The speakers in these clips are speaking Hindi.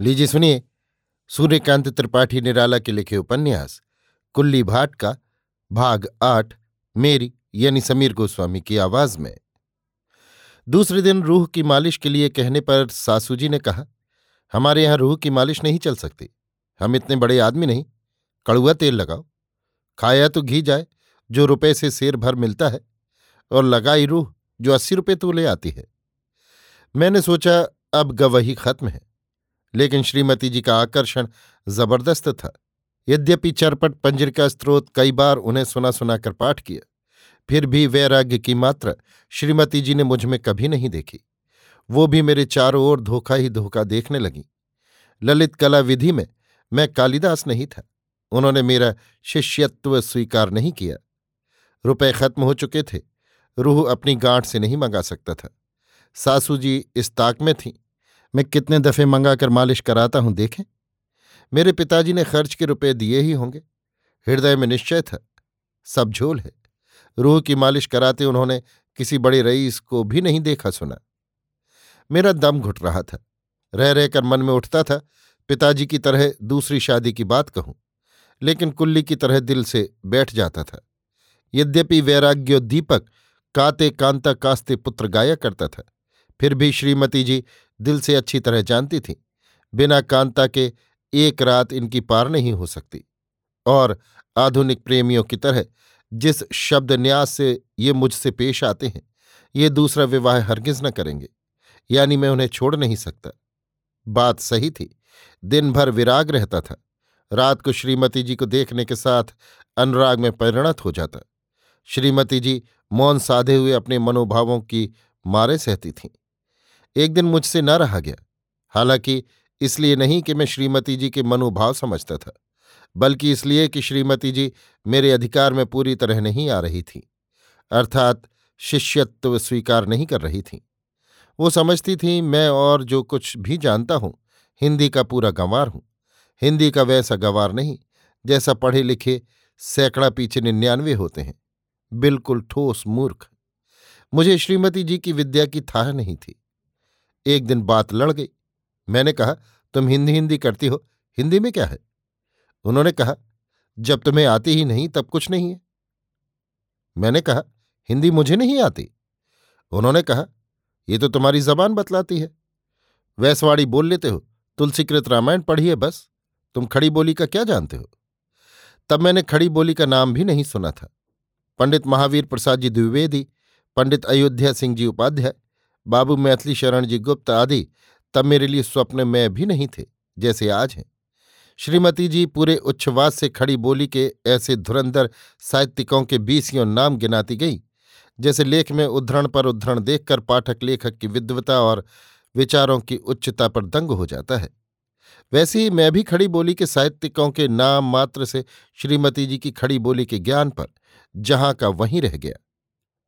लीजिए, सुनिए। सूर्यकांत त्रिपाठी, निराला के लिखे उपन्यास, कुल्ली भाट का भाग आठ, मेरी, यानी समीर गोस्वामी की आवाज़ में। दूसरे दिन रूह की मालिश के लिए कहने पर सासू जी ने कहा, हमारे यहाँ रूह की मालिश नहीं चल सकती। हम इतने बड़े आदमी नहीं। कड़ुआ तेल लगाओ। खाया तो घी जाए, जो रुपए से शेर भर मिलता है, और लगाई रूह, जो अस्सी रुपये तो ले आती है। मैंने सोचा, अब गवही खत्म है। लेकिन श्रीमती जी का आकर्षण ज़बरदस्त था। यद्यपि चरपट पंजर का स्त्रोत कई बार उन्हें सुना सुनाकर पाठ किया, फिर भी वैराग्य की मात्रा श्रीमती जी ने मुझमें कभी नहीं देखी। वो भी मेरे चारों ओर धोखा ही धोखा देखने लगी। ललित कला विधि में मैं कालिदास नहीं था। उन्होंने मेरा शिष्यत्व स्वीकार नहीं किया। रुपए खत्म हो चुके थे, रूह अपनी गांठ से नहीं मंगा सकता था। सासू जी इस ताक में थीं। मैं कितने दफे मंगाकर मालिश कराता हूँ देखें। मेरे पिताजी ने खर्च के रुपए दिए ही होंगे। हृदय में निश्चय था, सब झोल है। रूह की मालिश कराते उन्होंने किसी बड़े रईस को भी नहीं देखा सुना। मेरा दम घुट रहा था, रह रहकर मन में उठता था, पिताजी की तरह दूसरी शादी की बात कहूँ, लेकिन कुल्ली की तरह दिल से बैठ जाता था। यद्यपि वैराग्योद्दीपक, काते कांता कास्ते पुत्र गाया करता था, फिर भी श्रीमती जी दिल से अच्छी तरह जानती थी। बिना कांता के एक रात इनकी पार नहीं हो सकती। और आधुनिक प्रेमियों की तरह जिस शब्द न्यास से ये मुझसे पेश आते हैं, ये दूसरा विवाह हरगिज न करेंगे, यानी मैं उन्हें छोड़ नहीं सकता। बात सही थी दिन भर विराग रहता था, रात को श्रीमती जी को देखने के साथ अनुराग में परिणत हो जाता। श्रीमती जी मौन साधे हुए अपने मनोभावों की मारे सहती थीं। एक दिन मुझसे न रहा गया। हालाँकि इसलिए नहीं कि मैं श्रीमती जी के मनोभाव समझता था, बल्कि इसलिए कि श्रीमती जी मेरे अधिकार में पूरी तरह नहीं आ रही थी, अर्थात शिष्यत्व स्वीकार नहीं कर रही थी। वो समझती थी, मैं और जो कुछ भी जानता हूँ, हिंदी का पूरा गंवार हूँ। हिंदी का वैसा गंवार नहीं, जैसा पढ़े लिखे सैकड़ा पीछे निन्यानवे होते हैं। बिल्कुल ठोस मूर्ख। मुझे श्रीमती जी की विद्या की थाह नहीं थी। एक दिन बात लड़ गई। मैंने कहा, तुम हिंदी हिंदी करती हो, हिंदी में क्या है? उन्होंने कहा, जब तुम्हें आती ही नहीं, तब कुछ नहीं है। मैंने कहा, हिंदी मुझे नहीं आती? उन्होंने कहा, ये तो तुम्हारी जबान बतलाती है। वैसवाड़ी बोल लेते हो, तुलसीकृत रामायण पढ़िए बस, तुम खड़ी बोली का क्या जानते हो? तब मैंने खड़ी बोली का नाम भी नहीं सुना था। पंडित महावीर प्रसाद जी द्विवेदी, पंडित अयोध्या सिंह जी उपाध्याय बाबू मैथिली शरण जी गुप्त आदि, तब मेरे लिए स्वप्न में भी नहीं थे, जैसे आज हैं। श्रीमती जी पूरे उच्छ्वास से खड़ी बोली के ऐसे धुरंधर साहित्यिकों के बीसियों नाम गिनाती गई, जैसे लेख में उद्धरण पर उद्धरण देखकर पाठक लेखक की विद्वता और विचारों की उच्चता पर दंग हो जाता है। वैसे ही मैं भी खड़ी बोली के साहित्यिकों के नाम मात्र से श्रीमती जी की खड़ी बोली के ज्ञान पर, जहाँ का वहीं रह गया।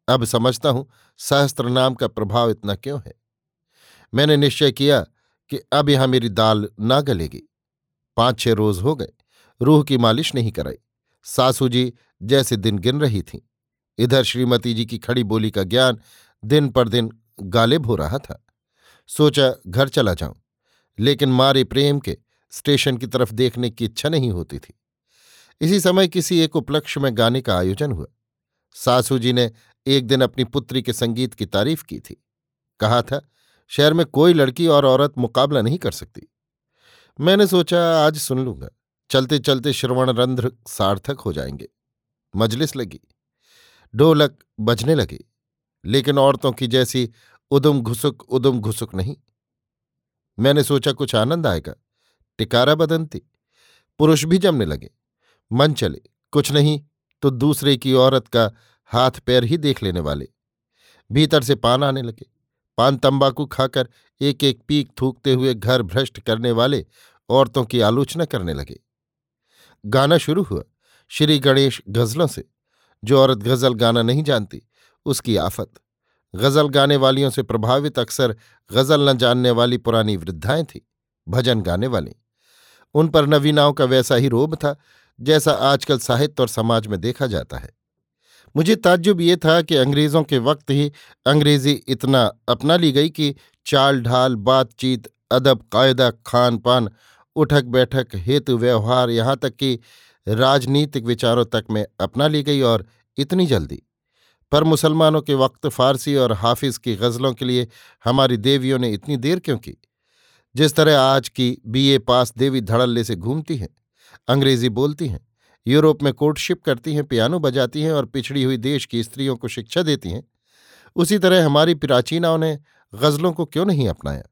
अब समझता हूँ सहस्त्र नाम का प्रभाव इतना क्यों है। मैंने निश्चय किया कि अब यहाँ मेरी दाल ना गलेगी। पाँच छह रोज हो गए, रूह की मालिश नहीं कराई। सासू जी जैसे दिन गिन रही थीं। इधर श्रीमती जी की खड़ी बोली का ज्ञान दिन पर दिन गालिब हो रहा था। सोचा घर चला जाऊँ, लेकिन मारे प्रेम के स्टेशन की तरफ़ देखने की इच्छा नहीं होती थी। इसी समय किसी एक उपलक्ष्य में गाने का आयोजन हुआ। सासू जी ने एक दिन अपनी पुत्री के संगीत की तारीफ़ की थी। कहा था, शहर में कोई लड़की और औरत मुकाबला नहीं कर सकती मैंने सोचा, आज सुन लूँगा। चलते चलते श्रवण रंध्र सार्थक हो जाएँगे मजलिस लगी। ढोलक बजने लगे। लेकिन औरतों की जैसी उदम घुसुक उदम घुसुक नहीं। मैंने सोचा, कुछ आनंद आएगा। टिकारा बदनती। पुरुष भी जमने लगे। मन चले। कुछ नहीं तो दूसरे की औरत का हाथ पैर ही देख लेने वाले। भीतर से पान आने लगे। पान तंबाकू खाकर एक एक पीक थूकते हुए घर भ्रष्ट करने वाले औरतों की आलोचना करने लगे। गाना शुरू हुआ। श्री गणेश गजलों से। जो औरत गज़ल गाना नहीं जानती, उसकी आफत। गज़ल गाने वालियों से प्रभावित अक्सर गज़ल न जानने वाली पुरानी वृद्धाएँ थीं, भजन गाने वाली। उन पर नवीनाओं का वैसा ही रोब था, जैसा आजकल साहित्य और समाज में देखा जाता है। मुझे ताज्जुब ये था कि अंग्रेज़ों के वक्त ही अंग्रेज़ी इतना अपना ली गई कि चाल ढाल, बातचीत, अदब, कायदा खान पान उठक बैठक हेतु, व्यवहार यहाँ तक कि राजनीतिक विचारों तक में अपना ली गई और इतनी जल्दी। पर मुसलमानों के वक्त फारसी और हाफिज की गज़लों के लिए हमारी देवियों ने इतनी देर क्यों की? जिस तरह आज की बीए पास देवी धड़ल्ले से घूमती हैं, अंग्रेज़ी बोलती हैं यूरोप में कोर्टशिप करती हैं, पियानो बजाती हैं और पिछड़ी हुई देश की स्त्रियों को शिक्षा देती हैं। उसी तरह हमारी प्राचीनाओं ने गज़लों को क्यों नहीं अपनाया?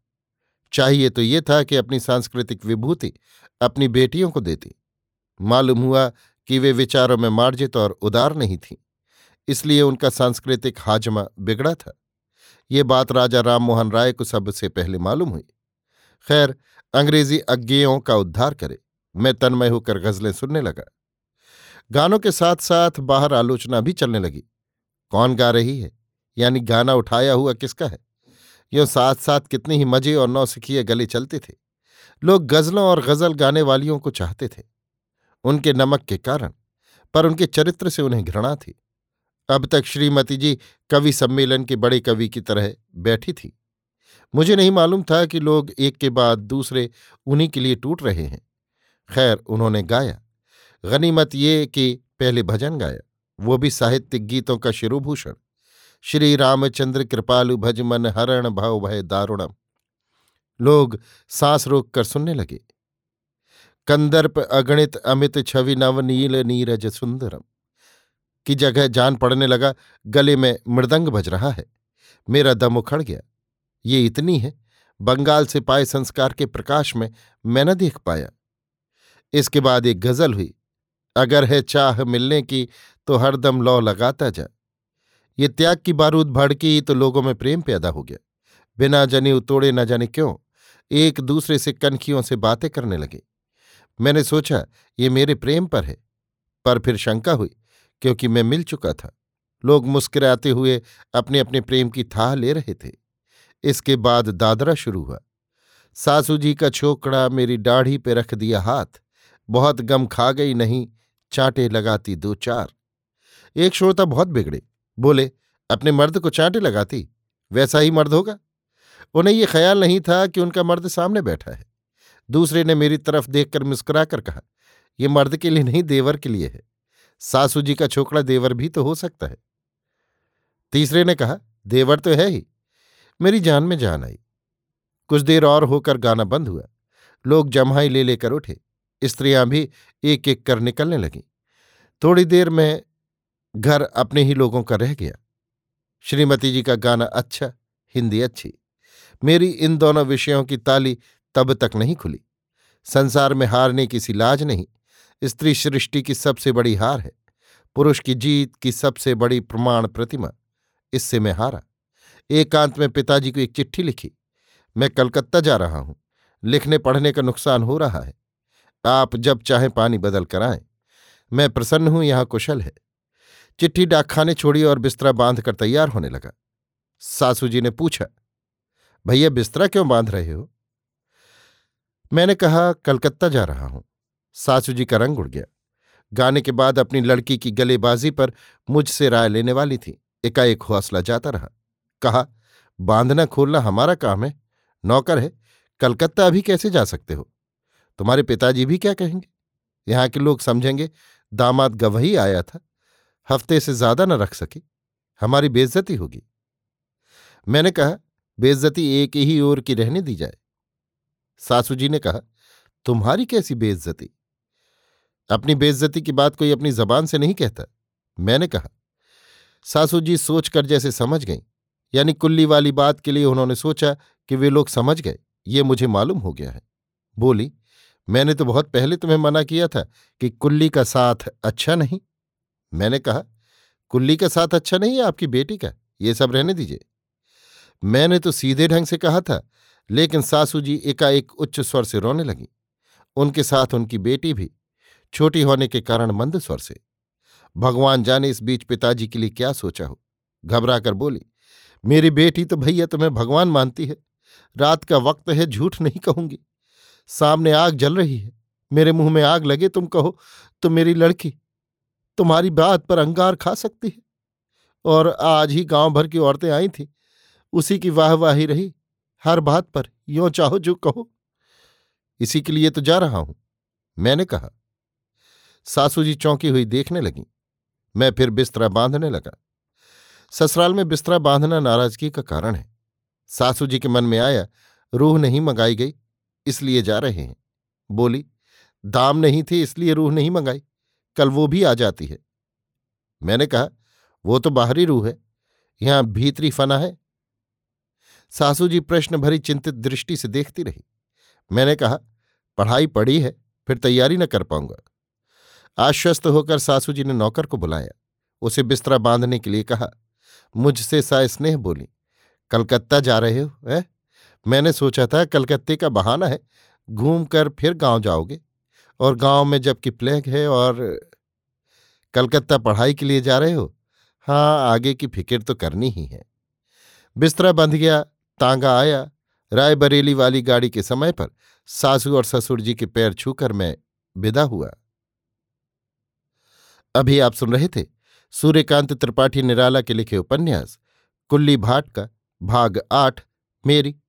चाहिए तो ये था कि अपनी सांस्कृतिक विभूति अपनी बेटियों को देती। मालूम हुआ कि वे विचारों में मार्जित और उदार नहीं थीं, इसलिए उनका सांस्कृतिक हाजमा बिगड़ा था। ये बात राजा राममोहन राय को सबसे पहले मालूम हुई। खैर, अंग्रेज़ी अज्ञेयों का उद्धार करे, मैं तन्मय होकर गजलें सुनने लगा। गानों के साथ साथ बाहर आलोचना भी चलने लगी। कौन गा रही है? यानी गाना उठाया हुआ किसका है? यों साथ साथ कितने ही मज़े और नौसिखिए गले चलते थे। लोग गजलों और गज़ल गाने वालियों को चाहते थे। उनके नमक के कारण, पर उनके चरित्र से उन्हें घृणा थी। अब तक श्रीमती जी कवि सम्मेलन के बड़े कवि की तरह बैठी थी। मुझे नहीं मालूम था कि लोग एक के बाद दूसरे उन्हीं के लिए टूट रहे हैं। खैर, उन्होंने गाया। गनीमत ये कि पहले भजन गाया, वो भी साहित्यिक गीतों का शिरोभूषण। श्री रामचंद्र कृपालु भज मन हरण भाव भय दारुणम। लोग सांस रोक कर सुनने लगे। कंदर्प अगणित अमित छवि नव नील नीरज सुंदरम। की जगह जान पड़ने लगा, गले में मृदंग बज रहा है। मेरा दम उखड़ गया। ये इतनी है, बंगाल से पाए संस्कार के प्रकाश में मैं न देख पाया। इसके बाद एक गज़ल हुई। अगर है चाह मिलने की तो हरदम लौ लगाता जा। ये त्याग की बारूद भड़की तो लोगों में प्रेम पैदा हो गया। बिना जने उतोड़े न जाने क्यों? एक दूसरे से कनखियों से बातें करने लगे। मैंने सोचा, ये मेरे प्रेम पर है। पर फिर शंका हुई, क्योंकि मैं मिल चुका था। लोग मुस्कुराते हुए अपने अपने प्रेम की थाह ले रहे थे। इसके बाद दादरा शुरू हुआ। सासू जी का छोकड़ा मेरी दाढ़ी पे रख दिया हाथ। बहुत गम खा गई नहीं चांटे लगाती दो चार। एक श्रोता बहुत बिगड़े, बोले, अपने मर्द को चांटे लगाती? वैसा ही मर्द होगा। उन्हें ये ख्याल नहीं था कि उनका मर्द सामने बैठा है। दूसरे ने मेरी तरफ़ देखकर मुस्कुराकर कहा यह मर्द के लिए नहीं, देवर के लिए है। सासू जी का छोकड़ा देवर भी तो हो सकता है। तीसरे ने कहा, देवर तो है ही। मेरी जान में जान आई। कुछ देर और होकर गाना बंद हुआ। लोग जम्हाई ले लेकर उठे। स्त्रियाँ भी एक एक कर निकलने लगीं। थोड़ी देर में घर अपने ही लोगों का रह गया। श्रीमती जी का गाना अच्छा हिंदी अच्छी। मेरी इन दोनों विषयों की ताली तब तक नहीं खुली। संसार में हारने की सी लाज नहीं। स्त्री सृष्टि की सबसे बड़ी हार है। पुरुष की जीत की सबसे बड़ी प्रमाण प्रतिमा। इससे मैं हारा। एकांत में पिताजी को एक चिट्ठी लिखी। मैं कलकत्ता जा रहा हूँ। लिखने पढ़ने का नुकसान हो रहा है। आप जब चाहें पानी बदल कर आए। मैं प्रसन्न हूँ, यहाँ कुशल है। चिट्ठी डाकखाने छोड़ी और बिस्तरा बाँध कर तैयार होने लगा। सासू जी ने पूछा, भैया, बिस्तरा क्यों बाँध रहे हो? मैंने कहा, कलकत्ता जा रहा हूँ। सासू जी का रंग उड़ गया। गाने के बाद अपनी लड़की की गलेबाजी पर मुझसे राय लेने वाली थी। एकाएक हौसला जाता रहा। कहा बांधना खोलना हमारा काम है। नौकर है। कलकत्ता अभी कैसे जा सकते हो? तुम्हारे पिताजी भी क्या कहेंगे? यहाँ के लोग समझेंगे, दामाद गवही आया था, हफ़्ते से ज़्यादा न रख सके, हमारी बेइज्जती होगी। मैंने कहा, बेइज्जती एक ही ओर की रहने दी जाए। सासू जी ने कहा, तुम्हारी कैसी बेइज्जती? अपनी बेइज्जती की बात कोई अपनी जबान से नहीं कहता। मैंने कहा सासू जी सोचकर जैसे समझ गईं, यानी कुल्ली वाली बात के लिए उन्होंने सोचा कि वे लोग समझ गए, ये मुझे मालूम हो गया है। बोली मैंने तो बहुत पहले तुम्हें मना किया था कि कुल्ली का साथ अच्छा नहीं। मैंने कहा, कुल्ली का साथ अच्छा नहीं है आपकी बेटी का? ये सब रहने दीजिए। मैंने तो सीधे ढंग से कहा था, लेकिन सासू जी एकाएक उच्च स्वर से रोने लगी। उनके साथ उनकी बेटी भी, छोटी होने के कारण मंद स्वर से। भगवान जाने इस बीच पिताजी के लिए क्या सोचा हो? घबरा कर बोली, मेरी बेटी तो भैया तुम्हें भगवान मानती है। रात का वक्त है, झूठ नहीं कहूँगी। सामने आग जल रही है। मेरे मुँह में आग लगे, तुम कहो तो मेरी लड़की, तुम्हारी बात पर अंगार खा सकती है। और आज ही गाँव भर की औरतें आई थीं। उसी की वाहवाही रही, हर बात पर, यो चाहो, जो कहो। इसी के लिए तो जा रहा हूँ, मैंने कहा। सासू जी चौंकी हुई देखने लगी। मैं फिर बिस्तरा बांधने लगा। ससुराल में बिस्तरा बांधना नाराज़गी का कारण है। सासू जी के मन में आया, रूह नहीं मंगाई गई इसलिए जा रहे हैं। बोली, दाम नहीं थे इसलिए रूह नहीं मंगाई, कल वो भी आ जाती है। मैंने कहा, वो तो बाहरी रूह है, यहाँ भीतरी फना है। सासू जी प्रश्न भरी चिंतित दृष्टि से देखती रही। मैंने कहा, पढ़ाई पढ़ी है, फिर तैयारी न कर पाऊँगा। आश्वस्त होकर सासू जी ने नौकर को बुलाया। उसे बिस्तरा बांधने के लिए कहा, मुझसे सा स्नेह बोली, कलकत्ता जा रहे हो, है? मैंने सोचा था कलकत्ते का बहाना है घूम कर फिर गाँव जाओगे। और गाँव में जबकि प्लेग है और कलकत्ता पढ़ाई के लिए जा रहे हो हाँ आगे की फ़िक्र तो करनी ही है। बिस्तरा बंध गया, तांगा आया, रायबरेली वाली गाड़ी के समय पर सासू और ससुर जी के पैर छूकर मैं विदा हुआ। अभी आप सुन रहे थे सूर्यकांत त्रिपाठी निराला के लिखे उपन्यास, कुल्ली भाट का, भाग आठ, मेरी